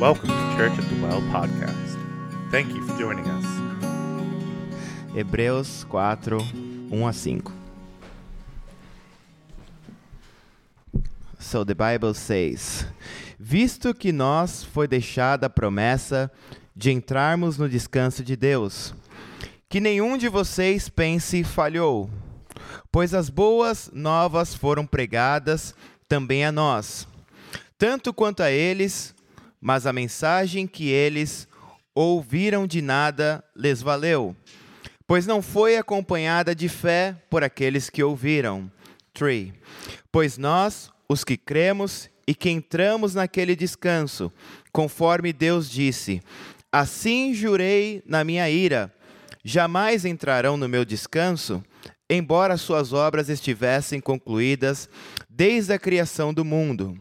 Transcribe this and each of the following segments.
Welcome to Church at the Well podcast. Thank you for joining us. Hebreus 4, 1 a 5. So the Bible says: Visto que nós foi deixada a promessa de entrarmos no descanso de Deus, que nenhum de vocês pense falhou, pois as boas novas foram pregadas também a nós, tanto quanto a eles, mas a mensagem que eles ouviram de nada lhes valeu, pois não foi acompanhada de fé por aqueles que ouviram. 3. Pois nós, os que cremos e que entramos naquele descanso, conforme Deus disse: Assim jurei na minha ira, jamais entrarão no meu descanso, embora suas obras estivessem concluídas desde a criação do mundo.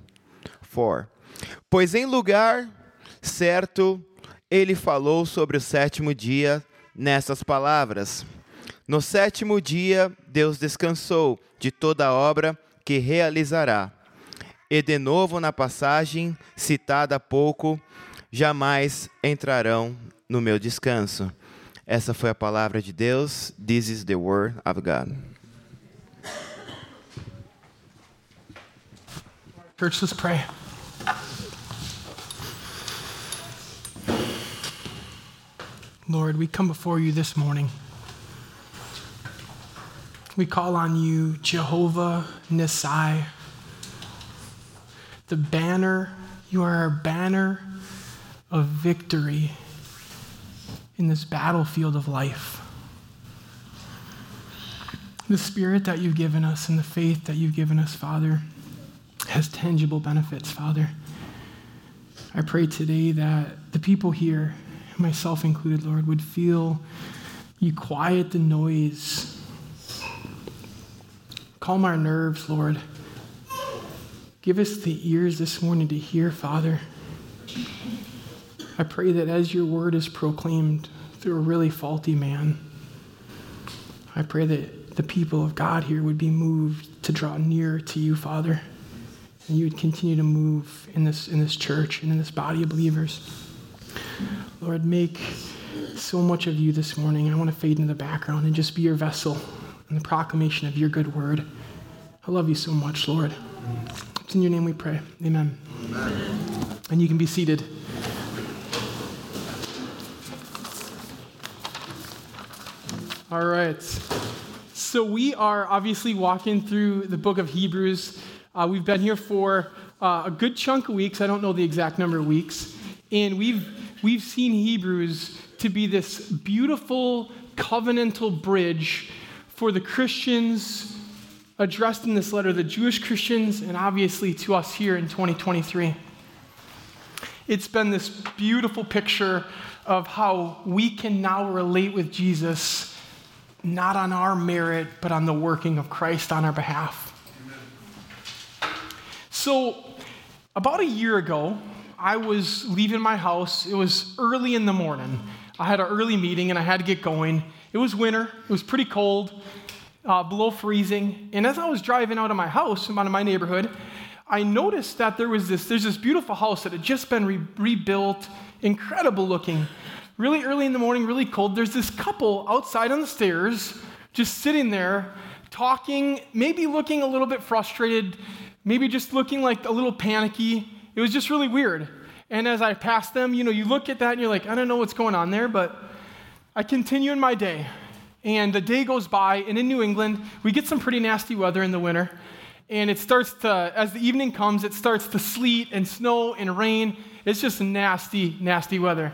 4. Pois em lugar certo ele falou sobre o sétimo dia nessas palavras: No sétimo dia Deus descansou de toda a obra que realizará. E de novo na passagem citada há pouco, jamais entrarão no meu descanso. Essa foi a palavra de Deus. This is the word of God. Church, let's pray. Lord, we come before you this morning. We call on you, Jehovah Nissi, the banner. You are our banner of victory in this battlefield of life. The spirit that you've given us and the faith that you've given us, Father, has tangible benefits, Father. I pray today that the people here, myself included, Lord, would feel you quiet the noise, calm our nerves, Lord. Give us the ears this morning to hear, Father. I pray that as your word is proclaimed through a really faulty man, I pray that the people of God here would be moved to draw near to you, Father. And you would continue to move in this, in this church and in this body of believers. Lord, make so much of you this morning. I want to fade into the background and just be your vessel in the proclamation of your good word. I love you so much, Lord. It's in your name we pray. Amen. Amen. And you can be seated. All right. So we are obviously walking through the book of Hebrews. Uh, we've been here for uh, a good chunk of weeks. I don't know the exact number of weeks. And we've, we've seen Hebrews to be this beautiful covenantal bridge for the Christians addressed in this letter, the Jewish Christians, and obviously to us here in 2023. It's been this beautiful picture of how we can now relate with Jesus not on our merit, but on the working of Christ on our behalf. Amen. So, about a year ago, I was leaving my house. It was early in the morning. I had an early meeting and I had to get going. It was winter, it was pretty cold, uh, below freezing. And as I was driving out of my house, out of my neighborhood, I noticed that there was this, there's this beautiful house that had just been re- rebuilt, incredible looking really early in the morning, really cold. There's this couple outside on the stairs, just sitting there, talking, maybe looking a little bit frustrated, maybe just looking like a little panicky. It was just really weird. And as I passed them, you know, you look at that and you're like, I don't know what's going on there, but I continue in my day. And the day goes by, and in New England, we get some pretty nasty weather in the winter. And it starts to, as the evening comes, it starts to sleet and snow and rain. It's just nasty, nasty weather.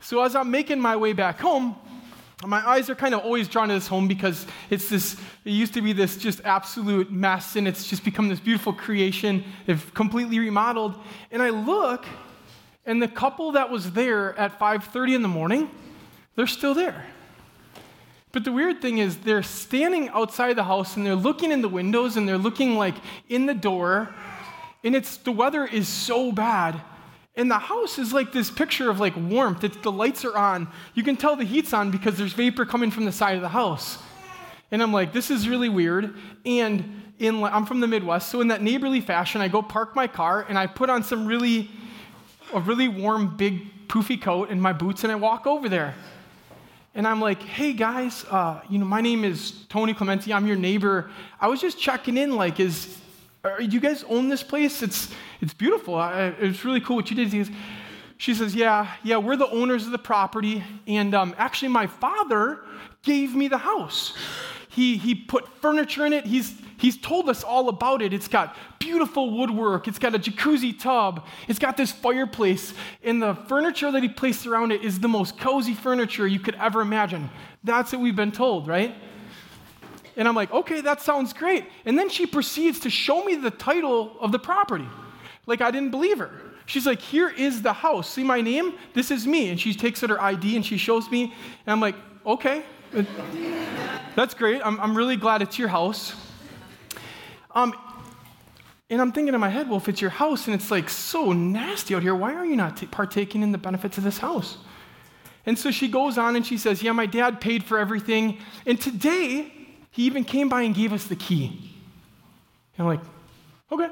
So as I'm making my way back home, my eyes are kind of always drawn to this home because it's this, it used to be this just absolute mess and it's just become this beautiful creation. They've completely remodeled. And I look, and the couple that was there at 5:30 in the morning, they're still there. But the weird thing is they're standing outside the house and they're looking in the windows and they're looking like in the door. And it's the weather is so bad and the house is like this picture of like warmth. It's, the lights are on. You can tell the heat's on because there's vapor coming from the side of the house. And I'm like, this is really weird. And in, I'm from the Midwest, so in that neighborly fashion, I go park my car and I put on some really a really warm, big, poofy coat and my boots, and I walk over there. And I'm like, hey guys, uh, you know, my name is Tony Clementi. I'm your neighbor. I was just checking in. Like, is are, you guys own this place? It's it's beautiful. I, it's really cool what you did. She says, yeah, yeah, we're the owners of the property, and um, actually, my father gave me the house. He he put furniture in it. He's He's told us all about it. It's got beautiful woodwork, it's got a jacuzzi tub, it's got this fireplace, and the furniture that he placed around it is the most cozy furniture you could ever imagine. That's what we've been told, right? And I'm like, okay, that sounds great. And then she proceeds to show me the title of the property. Like, I didn't believe her. She's like, here is the house. See my name? This is me. And she takes out her ID and she shows me. And I'm like, okay, that's great. I'm, I'm really glad it's your house. Um, and I'm thinking in my head, well, if it's your house and it's like so nasty out here, why are you not t- partaking in the benefits of this house? And so she goes on and she says, Yeah, my dad paid for everything. And today, he even came by and gave us the key. And I'm like, Okay.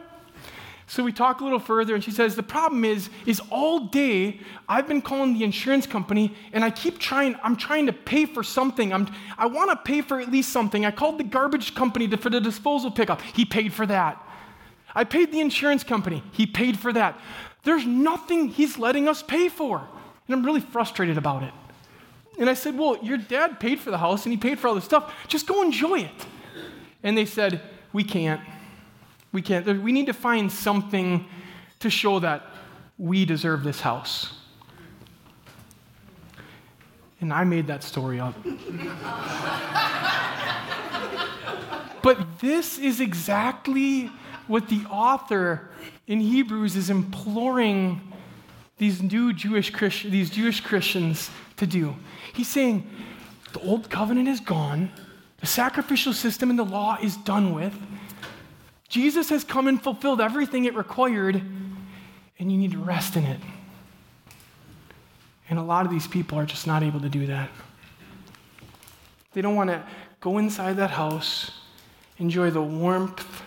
So we talk a little further, and she says, The problem is, is all day I've been calling the insurance company, and I keep trying, I'm trying to pay for something. I'm, I want to pay for at least something. I called the garbage company to, for the disposal pickup. He paid for that. I paid the insurance company. He paid for that. There's nothing he's letting us pay for. And I'm really frustrated about it. And I said, Well, your dad paid for the house and he paid for all this stuff. Just go enjoy it. And they said, We can't. We can't. We need to find something to show that we deserve this house. And I made that story up. but this is exactly what the author in Hebrews is imploring these new Jewish these Jewish Christians to do. He's saying the old covenant is gone, the sacrificial system and the law is done with. Jesus has come and fulfilled everything it required, and you need to rest in it. And a lot of these people are just not able to do that. They don't want to go inside that house, enjoy the warmth,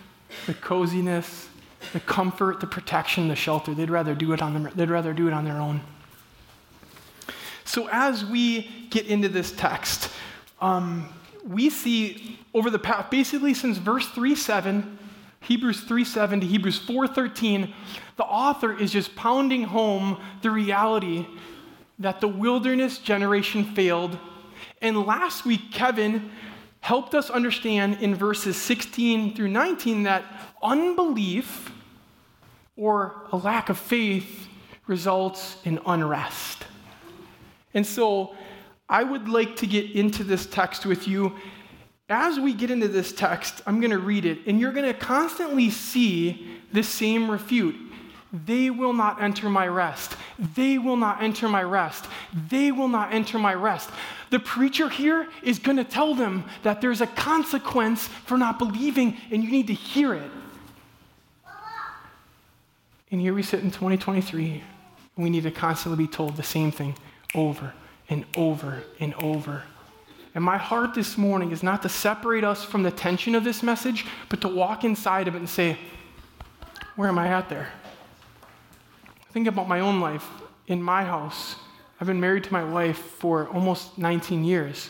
the coziness, the comfort, the protection, the shelter. They'd rather do it on them, they'd rather do it on their own. So as we get into this text, um, we see over the past, basically since verse 3 7 Hebrews 3 7 to Hebrews 4:13, the author is just pounding home the reality that the wilderness generation failed. And last week Kevin helped us understand in verses 16 through 19 that unbelief or a lack of faith results in unrest. And so I would like to get into this text with you as we get into this text, I'm going to read it, and you're going to constantly see the same refute. They will not enter my rest. They will not enter my rest. They will not enter my rest. The preacher here is going to tell them that there's a consequence for not believing, and you need to hear it. And here we sit in 2023, and we need to constantly be told the same thing over and over and over and my heart this morning is not to separate us from the tension of this message, but to walk inside of it and say, Where am I at there? Think about my own life. In my house, I've been married to my wife for almost 19 years.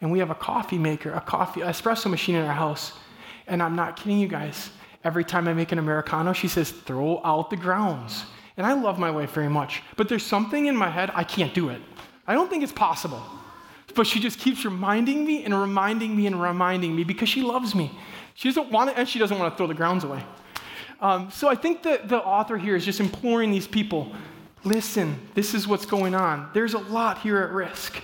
And we have a coffee maker, a coffee espresso machine in our house. And I'm not kidding you guys. Every time I make an Americano, she says, throw out the grounds. And I love my wife very much. But there's something in my head, I can't do it. I don't think it's possible. But she just keeps reminding me and reminding me and reminding me because she loves me. She doesn't want it, and she doesn't want to throw the grounds away. Um, so I think that the author here is just imploring these people listen, this is what's going on. There's a lot here at risk.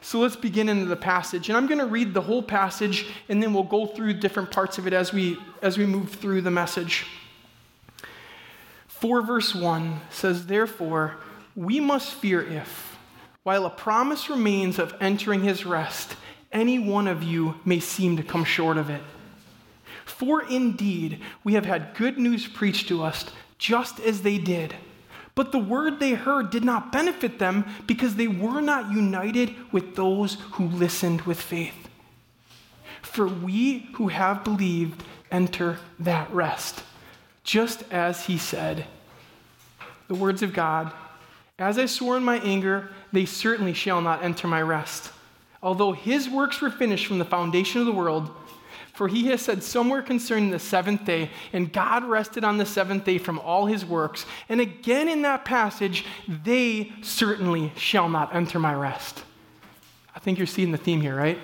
So let's begin into the passage. And I'm going to read the whole passage, and then we'll go through different parts of it as we, as we move through the message. 4 verse 1 says, Therefore, we must fear if while a promise remains of entering his rest, any one of you may seem to come short of it. For indeed, we have had good news preached to us, just as they did. But the word they heard did not benefit them because they were not united with those who listened with faith. For we who have believed enter that rest, just as he said the words of God, as I swore in my anger, they certainly shall not enter my rest. Although his works were finished from the foundation of the world, for he has said somewhere concerning the seventh day, and God rested on the seventh day from all his works. And again in that passage, they certainly shall not enter my rest. I think you're seeing the theme here, right?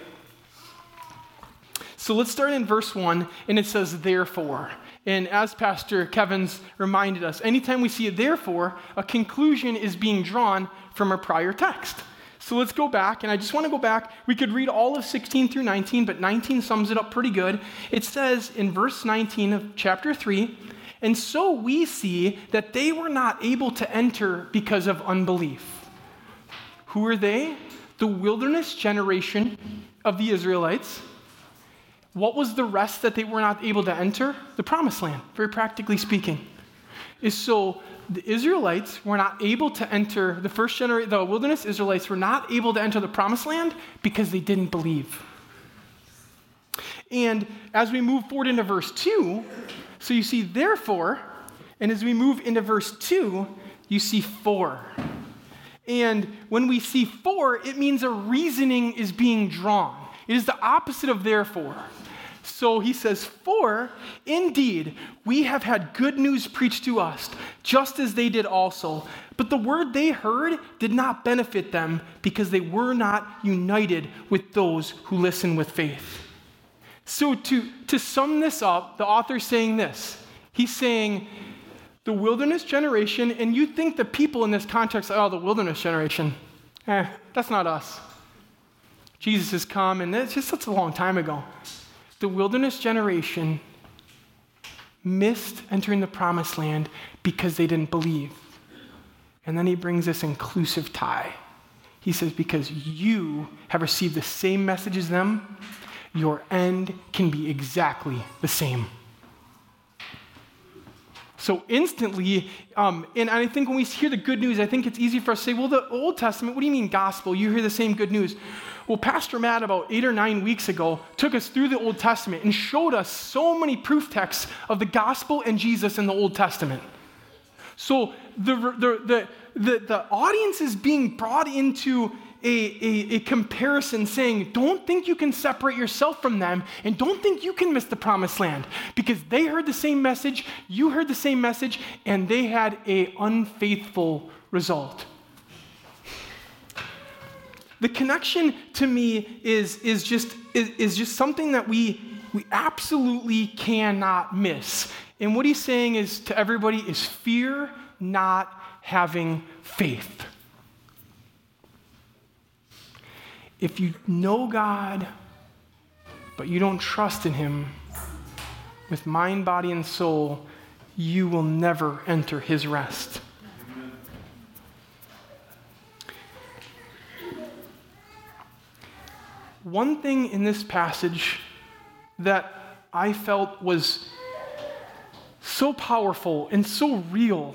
So let's start in verse 1, and it says, therefore. And as Pastor Kevin's reminded us, anytime we see a therefore, a conclusion is being drawn from a prior text. So let's go back, and I just want to go back. We could read all of 16 through 19, but 19 sums it up pretty good. It says in verse 19 of chapter 3 And so we see that they were not able to enter because of unbelief. Who are they? The wilderness generation of the Israelites. What was the rest that they were not able to enter? The promised land, very practically speaking. Is so the Israelites were not able to enter, the first generation, the wilderness Israelites were not able to enter the promised land because they didn't believe. And as we move forward into verse 2, so you see, therefore, and as we move into verse 2, you see 4. And when we see 4, it means a reasoning is being drawn. It is the opposite of therefore. So he says, For indeed, we have had good news preached to us, just as they did also. But the word they heard did not benefit them because they were not united with those who listen with faith. So, to, to sum this up, the author's saying this. He's saying, the wilderness generation, and you think the people in this context, oh, the wilderness generation, eh, that's not us. Jesus has come, and it's just such a long time ago. The wilderness generation missed entering the promised land because they didn't believe. And then he brings this inclusive tie. He says, Because you have received the same message as them, your end can be exactly the same. So instantly, um, and I think when we hear the good news, I think it's easy for us to say, well, the Old Testament, what do you mean gospel? You hear the same good news. Well, Pastor Matt, about eight or nine weeks ago, took us through the Old Testament and showed us so many proof texts of the gospel and Jesus in the Old Testament. So the, the, the, the, the audience is being brought into a, a, a, comparison saying, don't think you can separate yourself from them and don't think you can miss the promised land because they heard the same message, you heard the same message, and they had a unfaithful result. The connection to me is, is, just, is, is just something that we, we absolutely cannot miss. And what he's saying is to everybody is fear not having faith. If you know God, but you don't trust in Him with mind, body, and soul, you will never enter His rest. One thing in this passage that I felt was so powerful and so real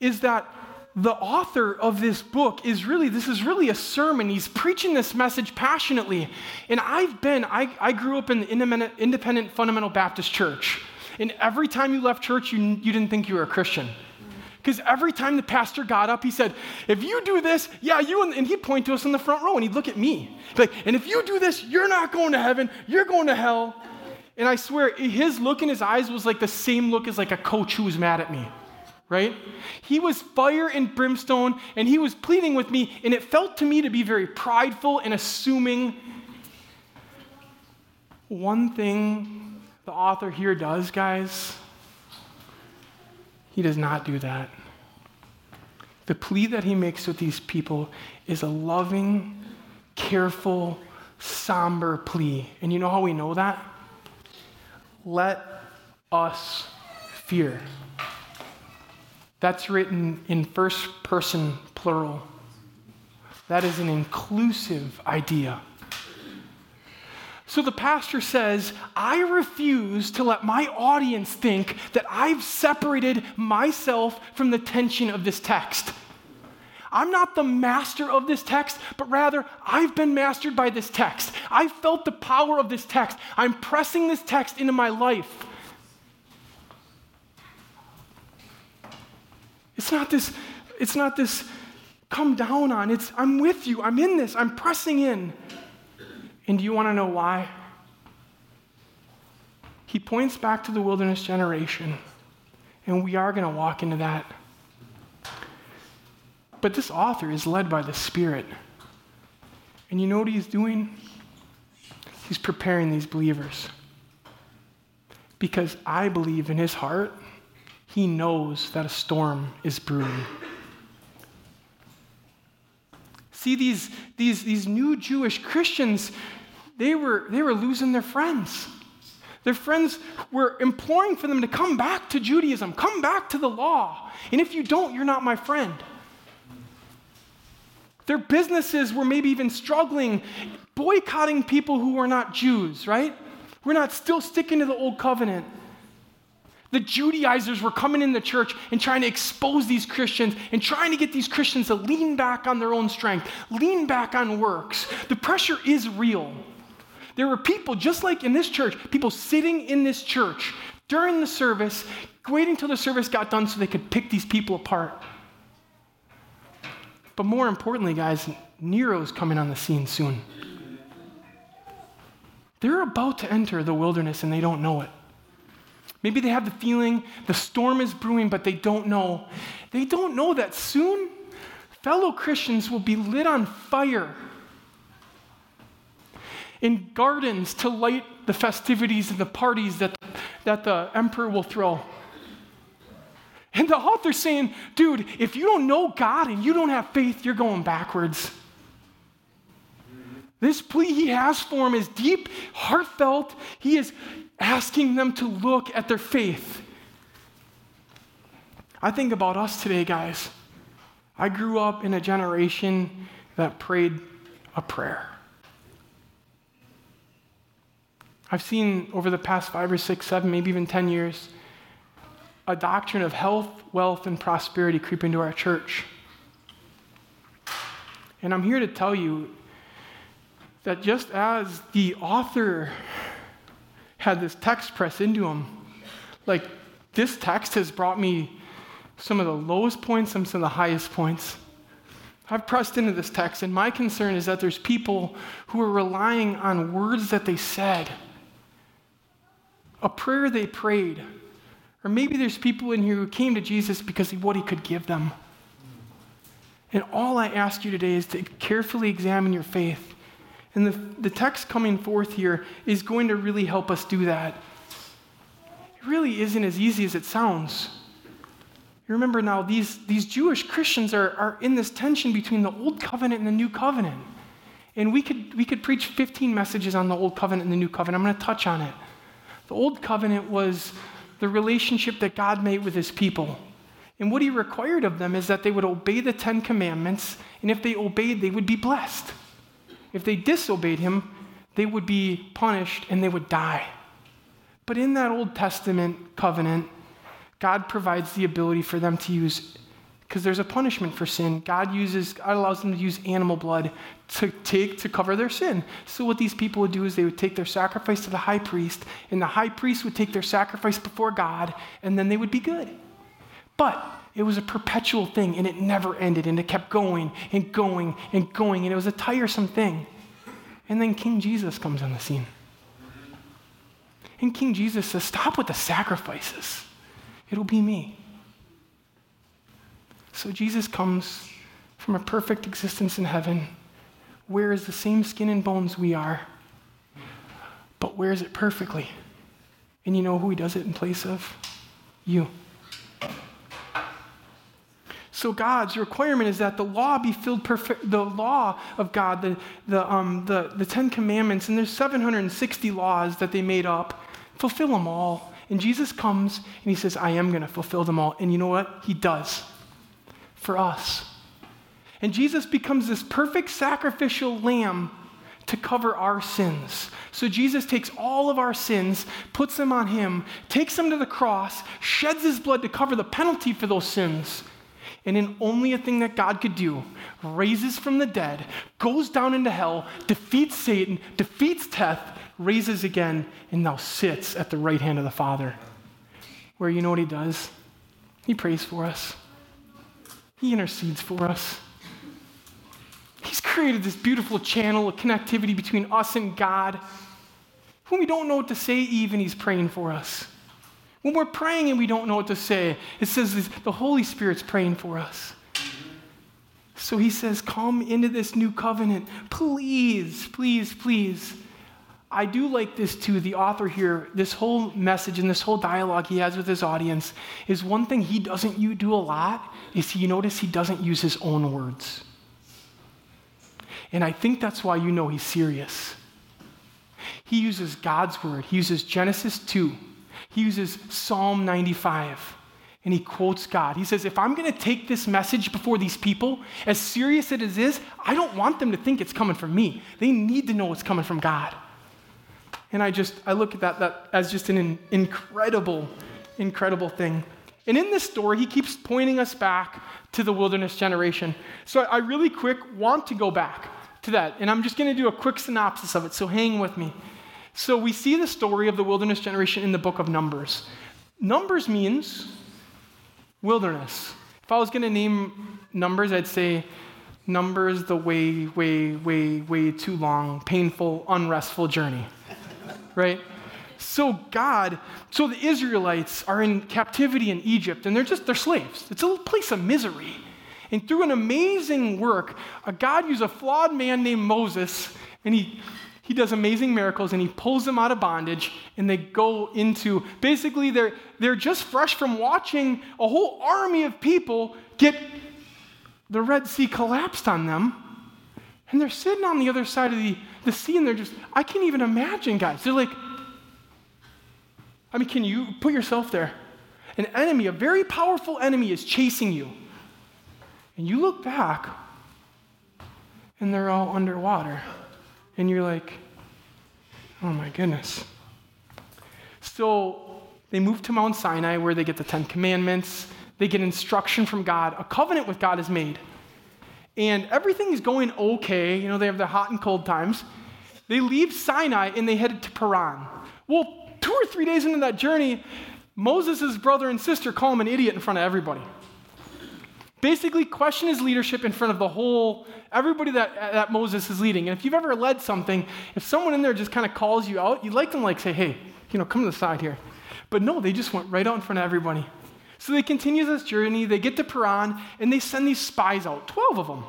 is that the author of this book is really, this is really a sermon. He's preaching this message passionately. And I've been, I, I grew up in the independent, fundamental Baptist church. And every time you left church, you, you didn't think you were a Christian. Because every time the pastor got up, he said, If you do this, yeah, you, and, and he'd point to us in the front row and he'd look at me. Like, and if you do this, you're not going to heaven, you're going to hell. And I swear, his look in his eyes was like the same look as like a coach who was mad at me right? He was fire and brimstone, and he was pleading with me, and it felt to me to be very prideful and assuming. One thing the author here does, guys, he does not do that. The plea that he makes with these people is a loving, careful, somber plea. And you know how we know that? Let us fear. That's written in first person plural. That is an inclusive idea. So the pastor says, I refuse to let my audience think that I've separated myself from the tension of this text. I'm not the master of this text, but rather I've been mastered by this text. I felt the power of this text. I'm pressing this text into my life. It's not this, it's not this come down on. It's I'm with you. I'm in this. I'm pressing in. And do you want to know why? He points back to the wilderness generation, and we are going to walk into that. But this author is led by the Spirit. And you know what he's doing? He's preparing these believers. Because I believe in his heart, he knows that a storm is brewing. See, these, these, these new Jewish Christians, they were, they were losing their friends. Their friends were imploring for them to come back to Judaism, come back to the law. And if you don't, you're not my friend. Their businesses were maybe even struggling, boycotting people who were not Jews, right? We're not still sticking to the old covenant. The Judaizers were coming in the church and trying to expose these Christians and trying to get these Christians to lean back on their own strength, lean back on works. The pressure is real. There were people, just like in this church, people sitting in this church during the service, waiting till the service got done so they could pick these people apart. But more importantly, guys, Nero's coming on the scene soon. They're about to enter the wilderness and they don't know it. Maybe they have the feeling the storm is brewing, but they don't know. They don't know that soon fellow Christians will be lit on fire in gardens to light the festivities and the parties that, that the emperor will throw. And the author's saying, dude, if you don't know God and you don't have faith, you're going backwards. This plea he has for them is deep, heartfelt. He is asking them to look at their faith. I think about us today, guys. I grew up in a generation that prayed a prayer. I've seen over the past five or six, seven, maybe even 10 years, a doctrine of health, wealth, and prosperity creep into our church. And I'm here to tell you that just as the author had this text press into him, like this text has brought me some of the lowest points and some of the highest points. I've pressed into this text, and my concern is that there's people who are relying on words that they said, a prayer they prayed or maybe there's people in here who came to Jesus because of what he could give them. And all I ask you today is to carefully examine your faith. And the, the text coming forth here is going to really help us do that. It really isn't as easy as it sounds. You remember now, these, these Jewish Christians are, are in this tension between the Old Covenant and the New Covenant. And we could, we could preach 15 messages on the Old Covenant and the New Covenant. I'm going to touch on it. The Old Covenant was the relationship that God made with his people. And what he required of them is that they would obey the Ten Commandments, and if they obeyed, they would be blessed. If they disobeyed him, they would be punished and they would die. But in that Old Testament covenant, God provides the ability for them to use because there's a punishment for sin. God uses, God allows them to use animal blood to take to cover their sin. So what these people would do is they would take their sacrifice to the high priest, and the high priest would take their sacrifice before God, and then they would be good. But it was a perpetual thing, and it never ended, and it kept going and going and going, and it was a tiresome thing. And then King Jesus comes on the scene. And King Jesus says, Stop with the sacrifices. It'll be me. So Jesus comes from a perfect existence in heaven, wears the same skin and bones we are, but wears it perfectly. And you know who he does it in place of? You. So God's requirement is that the law be filled perfect, the law of God, the, the, um, the, the Ten Commandments, and there's 760 laws that they made up, fulfill them all. And Jesus comes and he says, I am going to fulfill them all. And you know what? He does for us. And Jesus becomes this perfect sacrificial lamb to cover our sins. So Jesus takes all of our sins, puts them on him, takes them to the cross, sheds his blood to cover the penalty for those sins. And in only a thing that God could do, raises from the dead, goes down into hell, defeats Satan, defeats death, raises again, and now sits at the right hand of the Father. Where you know what he does? He prays for us. He intercedes for us. He's created this beautiful channel of connectivity between us and God. When we don't know what to say, even He's praying for us. When we're praying and we don't know what to say, it says the Holy Spirit's praying for us. So He says, Come into this new covenant. Please, please, please. I do like this too. The author here, this whole message and this whole dialogue he has with his audience is one thing he doesn't you do a lot is you notice he doesn't use his own words. And I think that's why you know he's serious. He uses God's word. He uses Genesis 2. He uses Psalm 95. And he quotes God. He says, If I'm going to take this message before these people, as serious as it is, I don't want them to think it's coming from me. They need to know it's coming from God. And I just, I look at that, that as just an incredible, incredible thing. And in this story, he keeps pointing us back to the wilderness generation. So I really quick want to go back to that. And I'm just going to do a quick synopsis of it, so hang with me. So we see the story of the wilderness generation in the book of Numbers. Numbers means wilderness. If I was going to name numbers, I'd say numbers the way, way, way, way too long, painful, unrestful journey. right? So God, so the Israelites are in captivity in Egypt and they're just they're slaves. It's a place of misery. And through an amazing work, a God used a flawed man named Moses, and he, he does amazing miracles, and he pulls them out of bondage, and they go into basically they're, they're just fresh from watching a whole army of people get the Red Sea collapsed on them, and they're sitting on the other side of the, the sea, and they're just, I can't even imagine, guys. They're like, I mean, can you put yourself there? An enemy, a very powerful enemy, is chasing you. And you look back, and they're all underwater. And you're like, oh my goodness. So they move to Mount Sinai where they get the Ten Commandments, they get instruction from God, a covenant with God is made. And everything is going okay. You know, they have their hot and cold times. They leave Sinai and they headed to Paran. Well, two or three days into that journey, Moses' brother and sister call him an idiot in front of everybody basically question his leadership in front of the whole everybody that, that moses is leading. And if you've ever led something if someone in there just kind of calls you out you'd like them like say hey you know come to the side here. But no they just went right out in front of everybody. So they continue this journey they get to paran and they send these spies out 12 of them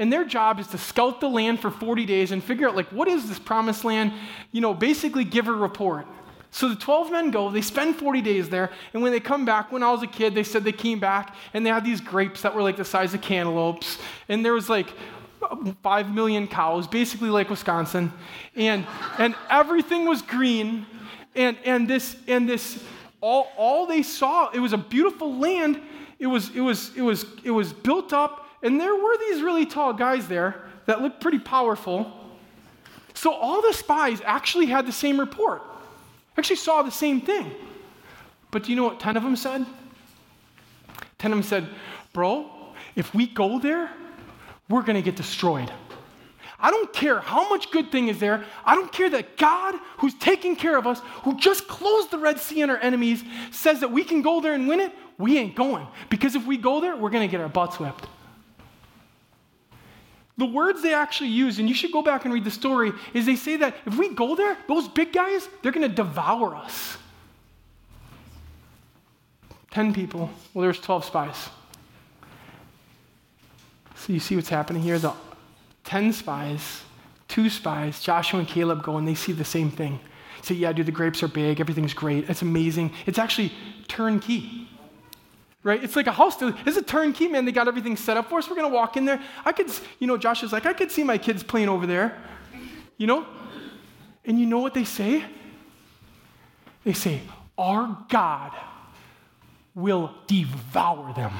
and their job is to scout the land for 40 days and figure out like what is this promised land? You know basically give a report so the 12 men go, they spend 40 days there, and when they come back, when I was a kid, they said they came back and they had these grapes that were like the size of cantaloupes, and there was like 5 million cows, basically like Wisconsin, and, and everything was green, and, and this, and this, all, all they saw, it was a beautiful land, it was, it was, it was, it was built up, and there were these really tall guys there that looked pretty powerful. So all the spies actually had the same report actually saw the same thing. But do you know what 10 of them said? 10 of them said, Bro, if we go there, we're going to get destroyed. I don't care how much good thing is there. I don't care that God, who's taking care of us, who just closed the Red Sea on our enemies, says that we can go there and win it. We ain't going. Because if we go there, we're going to get our butts whipped. The words they actually use, and you should go back and read the story, is they say that if we go there, those big guys, they're going to devour us. 10 people. Well, there's 12 spies. So you see what's happening here? The 10 spies, two spies, Joshua and Caleb go and they see the same thing. Say, yeah, dude, the grapes are big, everything's great, it's amazing. It's actually turnkey right? It's like a house. It's a turnkey, man. They got everything set up for us. We're going to walk in there. I could, you know, Josh is like, I could see my kids playing over there, you know? And you know what they say? They say, Our God will devour them.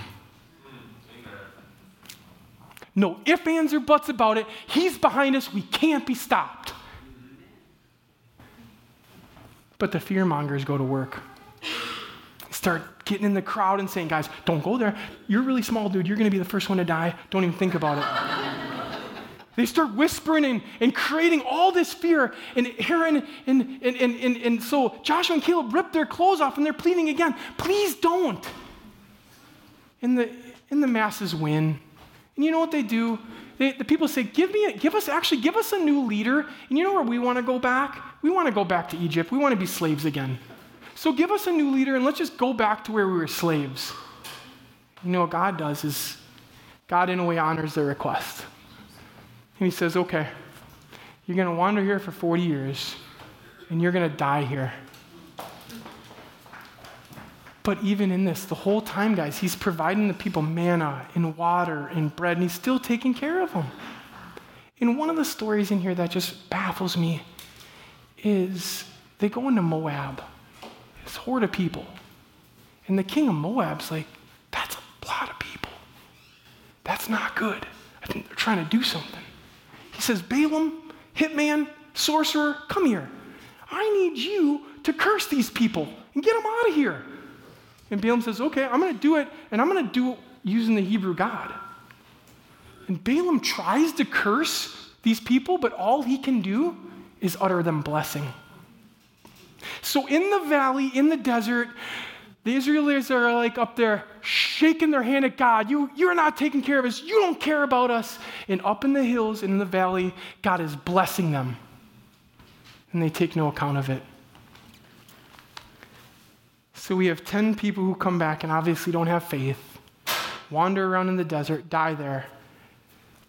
No ifs, ands, or buts about it. He's behind us. We can't be stopped. But the fear mongers go to work. Start getting in the crowd and saying, guys, don't go there. You're really small, dude. You're going to be the first one to die. Don't even think about it. they start whispering and, and creating all this fear. And Aaron and, and, and, and, and so Joshua and Caleb rip their clothes off and they're pleading again, please don't. And the, and the masses win. And you know what they do? They, the people say, give, me a, give us, actually, give us a new leader. And you know where we want to go back? We want to go back to Egypt. We want to be slaves again. So give us a new leader and let's just go back to where we were slaves. You know what God does is God, in a way, honors their request. And He says, okay, you're going to wander here for 40 years and you're going to die here. But even in this, the whole time, guys, he's providing the people manna and water and bread, and he's still taking care of them. And one of the stories in here that just baffles me is they go into Moab, this horde of people. And the king of Moab's like, that's a lot of people. That's not good. I think they're trying to do something. He says, Balaam, hitman, sorcerer, come here. I need you to curse these people and get them out of here. And Balaam says, Okay, I'm going to do it, and I'm going to do it using the Hebrew God. And Balaam tries to curse these people, but all he can do is utter them blessing. So in the valley, in the desert, the Israelites are like up there shaking their hand at God. You, you're not taking care of us. You don't care about us. And up in the hills and in the valley, God is blessing them. And they take no account of it. So we have 10 people who come back and obviously don't have faith, wander around in the desert, die there.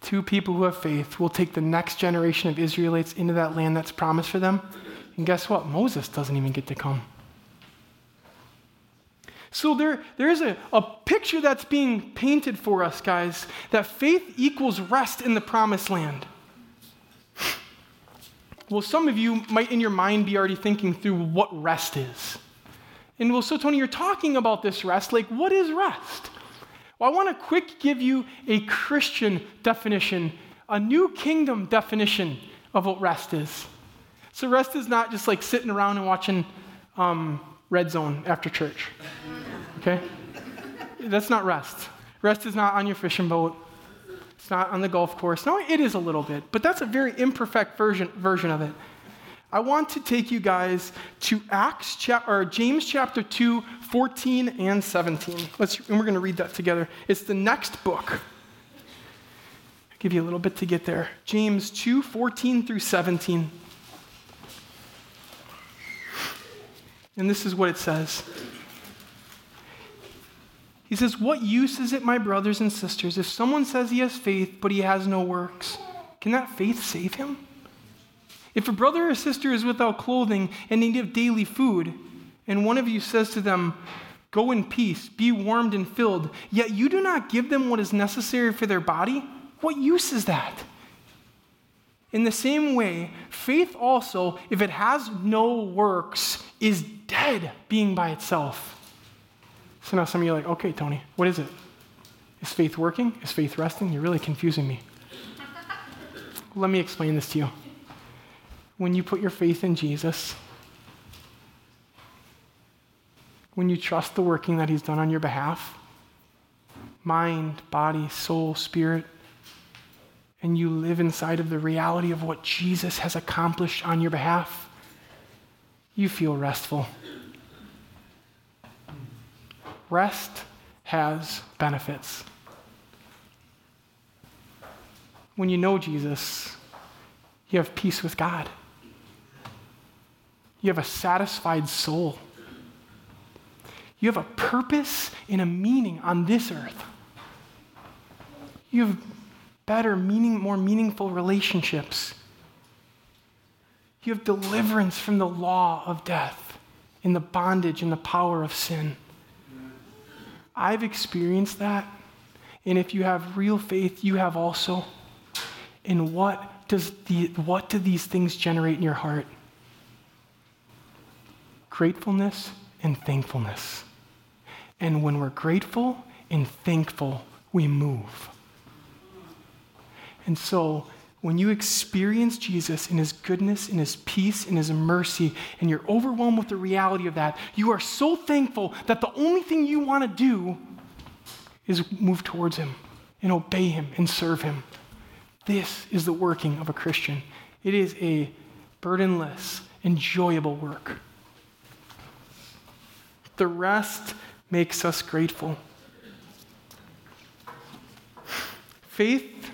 Two people who have faith will take the next generation of Israelites into that land that's promised for them. And guess what? Moses doesn't even get to come. So there, there is a, a picture that's being painted for us, guys, that faith equals rest in the promised land. Well, some of you might in your mind be already thinking through what rest is. And well, so Tony, you're talking about this rest. Like, what is rest? Well, I want to quick give you a Christian definition, a new kingdom definition of what rest is. So, rest is not just like sitting around and watching um, Red Zone after church. Okay? That's not rest. Rest is not on your fishing boat. It's not on the golf course. No, it is a little bit, but that's a very imperfect version, version of it. I want to take you guys to Acts chap- or James chapter 2, 14 and 17. Let's, and we're going to read that together. It's the next book. I'll give you a little bit to get there. James 2, 14 through 17. And this is what it says. He says, What use is it, my brothers and sisters, if someone says he has faith, but he has no works? Can that faith save him? If a brother or sister is without clothing and need of daily food, and one of you says to them, Go in peace, be warmed and filled, yet you do not give them what is necessary for their body, what use is that? In the same way, faith also, if it has no works, is dead being by itself. So now some of you are like, okay, Tony, what is it? Is faith working? Is faith resting? You're really confusing me. Let me explain this to you when you put your faith in Jesus, when you trust the working that He's done on your behalf, mind, body, soul, spirit, and you live inside of the reality of what Jesus has accomplished on your behalf, you feel restful. Rest has benefits. When you know Jesus, you have peace with God. You have a satisfied soul. You have a purpose and a meaning on this earth. You have better, meaning, more meaningful relationships. You have deliverance from the law of death in the bondage and the power of sin. I've experienced that. And if you have real faith, you have also. And what does the, what do these things generate in your heart? gratefulness and thankfulness. And when we're grateful and thankful, we move. And so, when you experience Jesus in his goodness, in his peace, in his mercy, and you're overwhelmed with the reality of that, you are so thankful that the only thing you want to do is move towards him and obey him and serve him. This is the working of a Christian. It is a burdenless, enjoyable work. The rest makes us grateful. Faith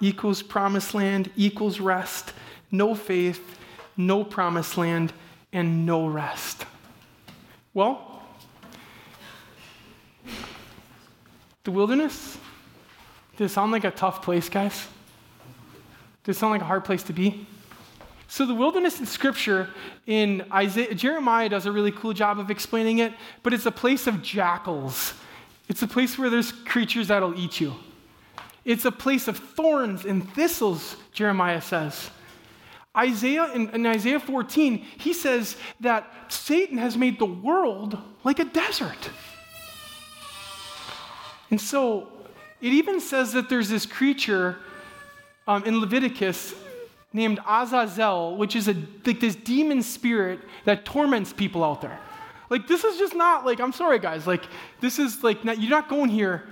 equals promised land equals rest. No faith, no promised land, and no rest. Well, the wilderness, does it sound like a tough place, guys? Does it sound like a hard place to be? So the wilderness in Scripture, in Isaiah, Jeremiah does a really cool job of explaining it, but it's a place of jackals. It's a place where there's creatures that'll eat you. It's a place of thorns and thistles, Jeremiah says. Isaiah in, in, Isaiah 14, he says that Satan has made the world like a desert. And so it even says that there's this creature um, in Leviticus named Azazel, which is a, like this demon spirit that torments people out there. Like, this is just not like, I'm sorry, guys, like, this is like, not, you're not going here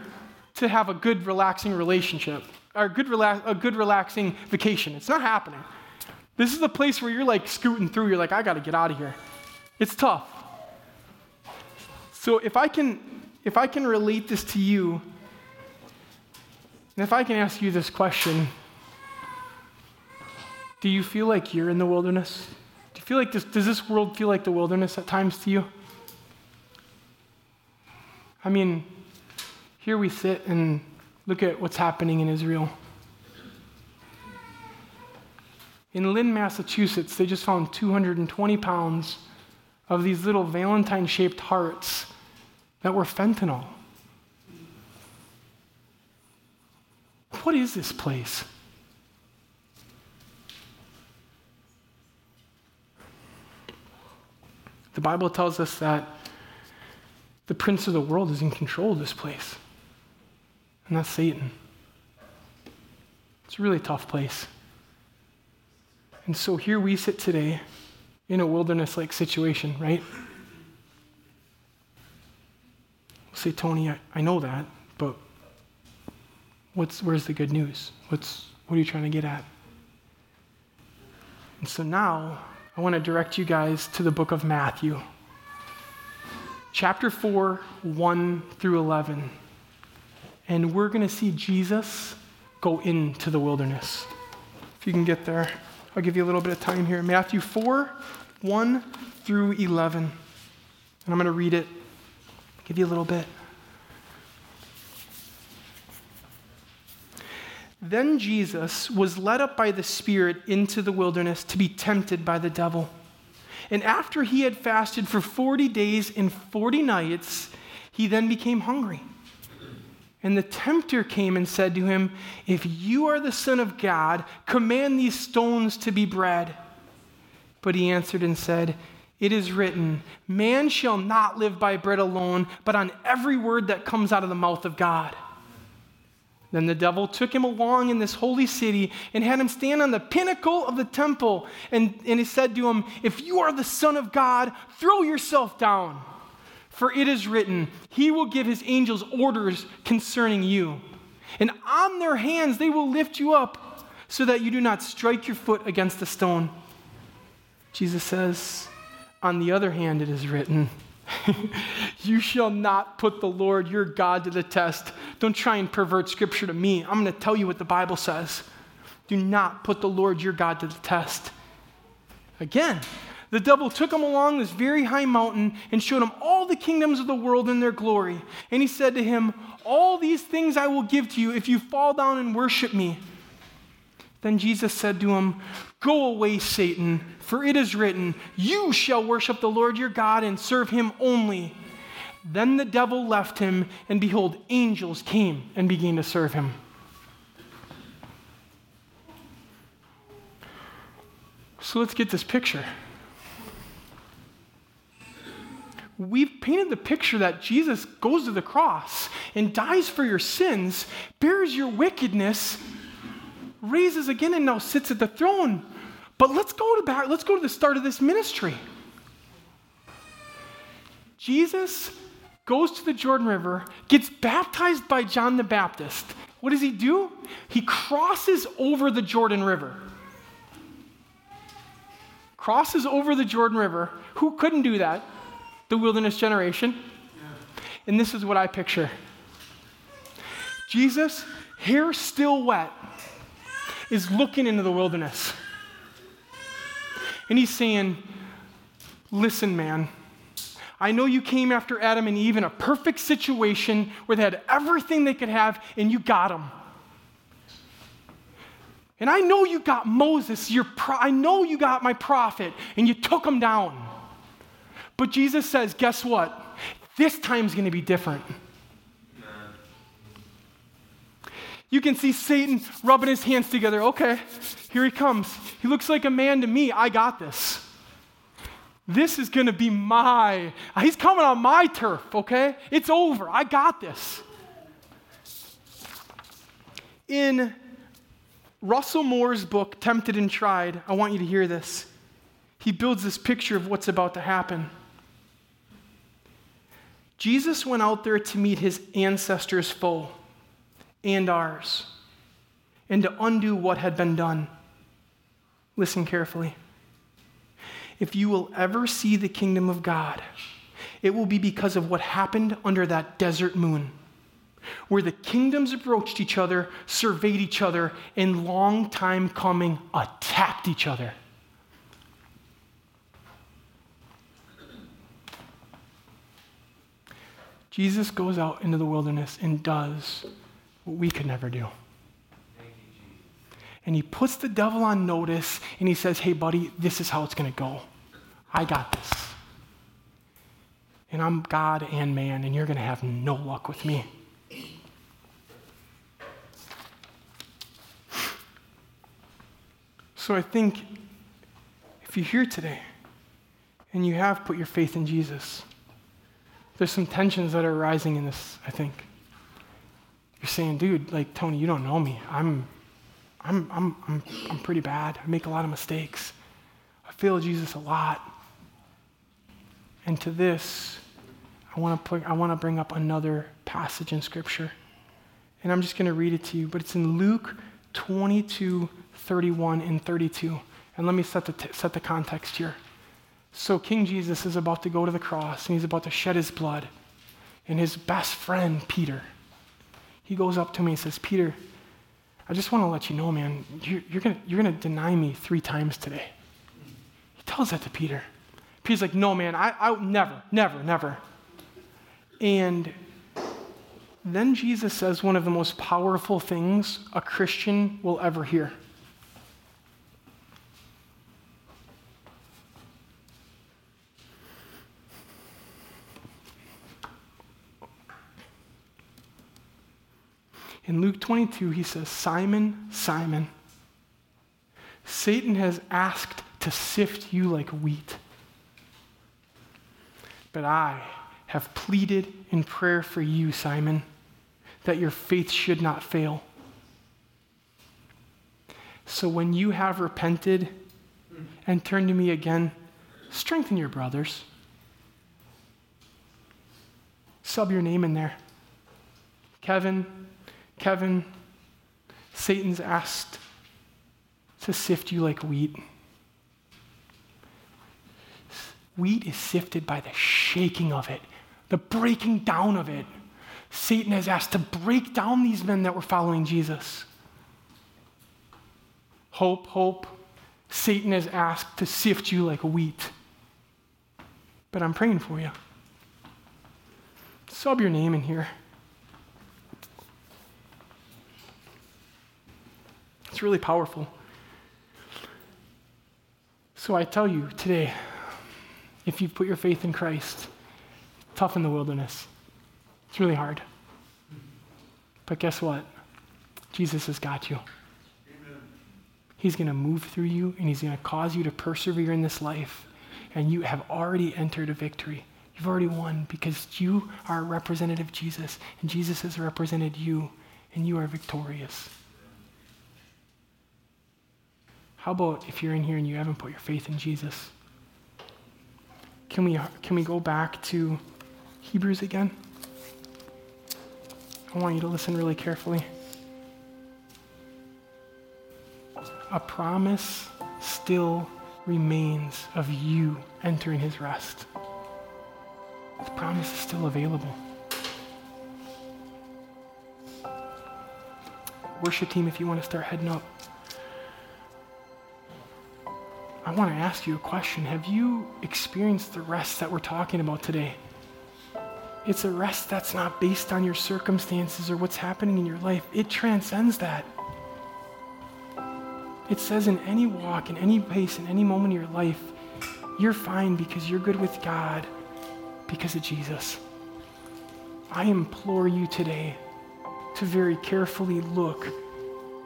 to have a good, relaxing relationship or a good, rela- a good, relaxing vacation. It's not happening. This is the place where you're like scooting through, you're like, I got to get out of here. It's tough. So, if I can, if I can relate this to you, and if I can ask you this question, do you feel like you're in the wilderness? Do you feel like this, does this world feel like the wilderness at times to you? I mean, here we sit and look at what's happening in Israel. In Lynn, Massachusetts, they just found 220 pounds of these little Valentine shaped hearts that were fentanyl. What is this place? The Bible tells us that the prince of the world is in control of this place, and that's Satan. It's a really tough place. And so here we sit today in a wilderness like situation, right? We'll say, Tony, I, I know that, but what's, where's the good news? What's, what are you trying to get at? And so now I want to direct you guys to the book of Matthew, chapter 4, 1 through 11. And we're going to see Jesus go into the wilderness. If you can get there, I'll give you a little bit of time here. Matthew 4, 1 through 11. And I'm going to read it, give you a little bit. Then Jesus was led up by the Spirit into the wilderness to be tempted by the devil. And after he had fasted for 40 days and 40 nights, he then became hungry. And the tempter came and said to him, If you are the Son of God, command these stones to be bread. But he answered and said, It is written, Man shall not live by bread alone, but on every word that comes out of the mouth of God. Then the devil took him along in this holy city and had him stand on the pinnacle of the temple. And, and he said to him, If you are the Son of God, throw yourself down. For it is written, He will give His angels orders concerning you. And on their hands they will lift you up so that you do not strike your foot against a stone. Jesus says, On the other hand, it is written, you shall not put the Lord your God to the test. Don't try and pervert scripture to me. I'm going to tell you what the Bible says. Do not put the Lord your God to the test. Again, the devil took him along this very high mountain and showed him all the kingdoms of the world and their glory. And he said to him, All these things I will give to you if you fall down and worship me. Then Jesus said to him, Go away, Satan, for it is written, You shall worship the Lord your God and serve him only. Then the devil left him, and behold, angels came and began to serve him. So let's get this picture. We've painted the picture that Jesus goes to the cross and dies for your sins, bears your wickedness, raises again, and now sits at the throne. But let's go to back, let's go to the start of this ministry. Jesus goes to the Jordan River, gets baptized by John the Baptist. What does he do? He crosses over the Jordan River. Crosses over the Jordan River. Who couldn't do that? The wilderness generation. And this is what I picture Jesus, hair still wet, is looking into the wilderness. And he's saying, Listen, man, I know you came after Adam and Eve in a perfect situation where they had everything they could have, and you got them. And I know you got Moses, your pro- I know you got my prophet, and you took him down. But Jesus says, guess what? This time's going to be different. You can see Satan rubbing his hands together. Okay, here he comes. He looks like a man to me. I got this. This is going to be my, he's coming on my turf, okay? It's over. I got this. In Russell Moore's book, Tempted and Tried, I want you to hear this. He builds this picture of what's about to happen. Jesus went out there to meet his ancestors' foe and ours, and to undo what had been done. Listen carefully. If you will ever see the kingdom of God, it will be because of what happened under that desert moon, where the kingdoms approached each other, surveyed each other, and long time coming attacked each other. Jesus goes out into the wilderness and does what we could never do. And he puts the devil on notice and he says, Hey, buddy, this is how it's going to go. I got this. And I'm God and man, and you're going to have no luck with me. So I think if you're here today and you have put your faith in Jesus, there's some tensions that are arising in this, I think. You're saying, dude, like, Tony, you don't know me. I'm, I'm, I'm, I'm, I'm pretty bad. I make a lot of mistakes. I fail Jesus a lot. And to this, I want to put, I want to bring up another passage in Scripture. And I'm just going to read it to you, but it's in Luke 22, 31, and 32. And let me set the, t- set the context here. So, King Jesus is about to go to the cross, and he's about to shed his blood. And his best friend, Peter, he goes up to me and says, Peter, I just want to let you know, man, you're, you're going you're gonna deny me three times today. He tells that to Peter. Peter's like, no, man, I, I never, never, never. And then Jesus says one of the most powerful things a Christian will ever hear. In Luke 22, he says, Simon, Simon, Satan has asked to sift you like wheat. But I have pleaded in prayer for you, Simon, that your faith should not fail. So when you have repented and turned to me again, strengthen your brothers. Sub your name in there. Kevin, Kevin, Satan's asked to sift you like wheat. Wheat is sifted by the shaking of it, the breaking down of it. Satan has asked to break down these men that were following Jesus. Hope, hope. Satan has asked to sift you like wheat. But I'm praying for you. Sub your name in here. It's really powerful. So I tell you today, if you've put your faith in Christ, tough in the wilderness. It's really hard. But guess what? Jesus has got you. Amen. He's going to move through you and he's going to cause you to persevere in this life. And you have already entered a victory. You've already won because you are a representative of Jesus and Jesus has represented you and you are victorious. How about if you're in here and you haven't put your faith in Jesus? Can we, can we go back to Hebrews again? I want you to listen really carefully. A promise still remains of you entering his rest. The promise is still available. worship team if you want to start heading up. I want to ask you a question. Have you experienced the rest that we're talking about today? It's a rest that's not based on your circumstances or what's happening in your life. It transcends that. It says in any walk, in any pace, in any moment of your life, you're fine because you're good with God because of Jesus. I implore you today to very carefully look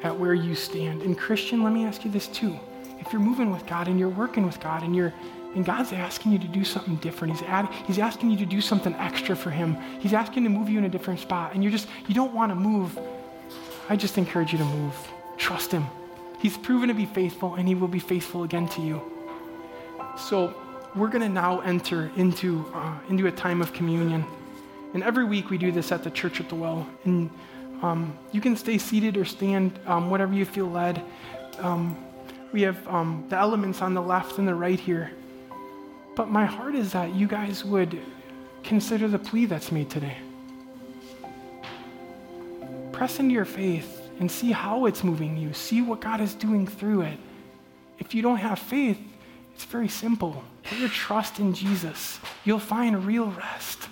at where you stand. And Christian, let me ask you this too. If you're moving with God and you're working with God and you're and God's asking you to do something different. He's, add, he's asking you to do something extra for Him. He's asking to move you in a different spot. And you're just, you don't want to move. I just encourage you to move. Trust Him. He's proven to be faithful, and He will be faithful again to you. So we're going to now enter into, uh, into a time of communion. And every week we do this at the church at the well. And um, you can stay seated or stand, um, whatever you feel led. Um, we have um, the elements on the left and the right here. But my heart is that you guys would consider the plea that's made today. Press into your faith and see how it's moving you. See what God is doing through it. If you don't have faith, it's very simple. Put your trust in Jesus. You'll find real rest.